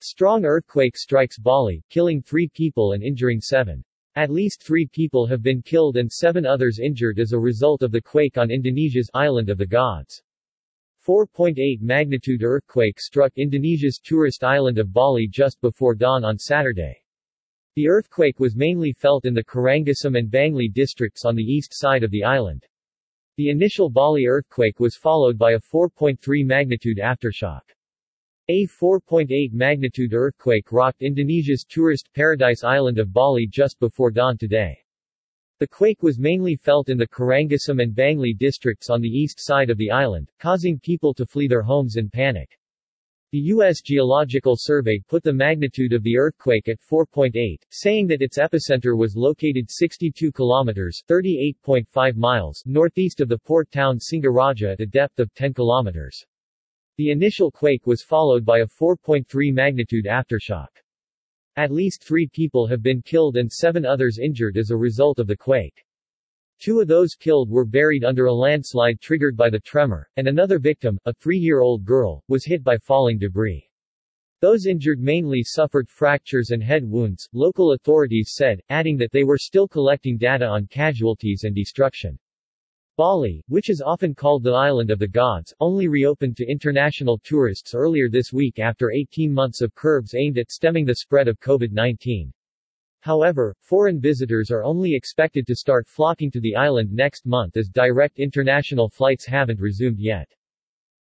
Strong earthquake strikes Bali, killing three people and injuring seven. At least three people have been killed and seven others injured as a result of the quake on Indonesia's Island of the Gods. 4.8 magnitude earthquake struck Indonesia's tourist island of Bali just before dawn on Saturday. The earthquake was mainly felt in the Karangasem and Bangli districts on the east side of the island. The initial Bali earthquake was followed by a 4.3 magnitude aftershock. A 4.8 magnitude earthquake rocked Indonesia's tourist paradise island of Bali just before dawn today. The quake was mainly felt in the Karangasem and Bangli districts on the east side of the island, causing people to flee their homes in panic. The U.S. Geological Survey put the magnitude of the earthquake at 4.8, saying that its epicenter was located 62 kilometers 38.5 miles northeast of the port town Singaraja at a depth of 10 kilometers. The initial quake was followed by a 4.3 magnitude aftershock. At least three people have been killed and seven others injured as a result of the quake. Two of those killed were buried under a landslide triggered by the tremor, and another victim, a three-year-old girl, was hit by falling debris. Those injured mainly suffered fractures and head wounds, local authorities said, adding that they were still collecting data on casualties and destruction. Bali, which is often called the Island of the Gods, only reopened to international tourists earlier this week after 18 months of curbs aimed at stemming the spread of COVID-19. However, foreign visitors are only expected to start flocking to the island next month as direct international flights haven't resumed yet.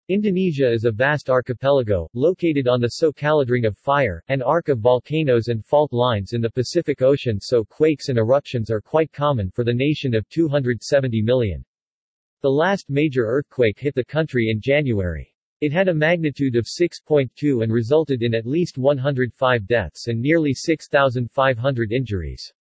Indonesia is a vast archipelago, located on the Socalid Ring of Fire, an arc of volcanoes and fault lines in the Pacific Ocean so quakes and eruptions are quite common for the nation of 270 million. The last major earthquake hit the country in January. It had a magnitude of 6.2 and resulted in at least 105 deaths and nearly 6,500 injuries.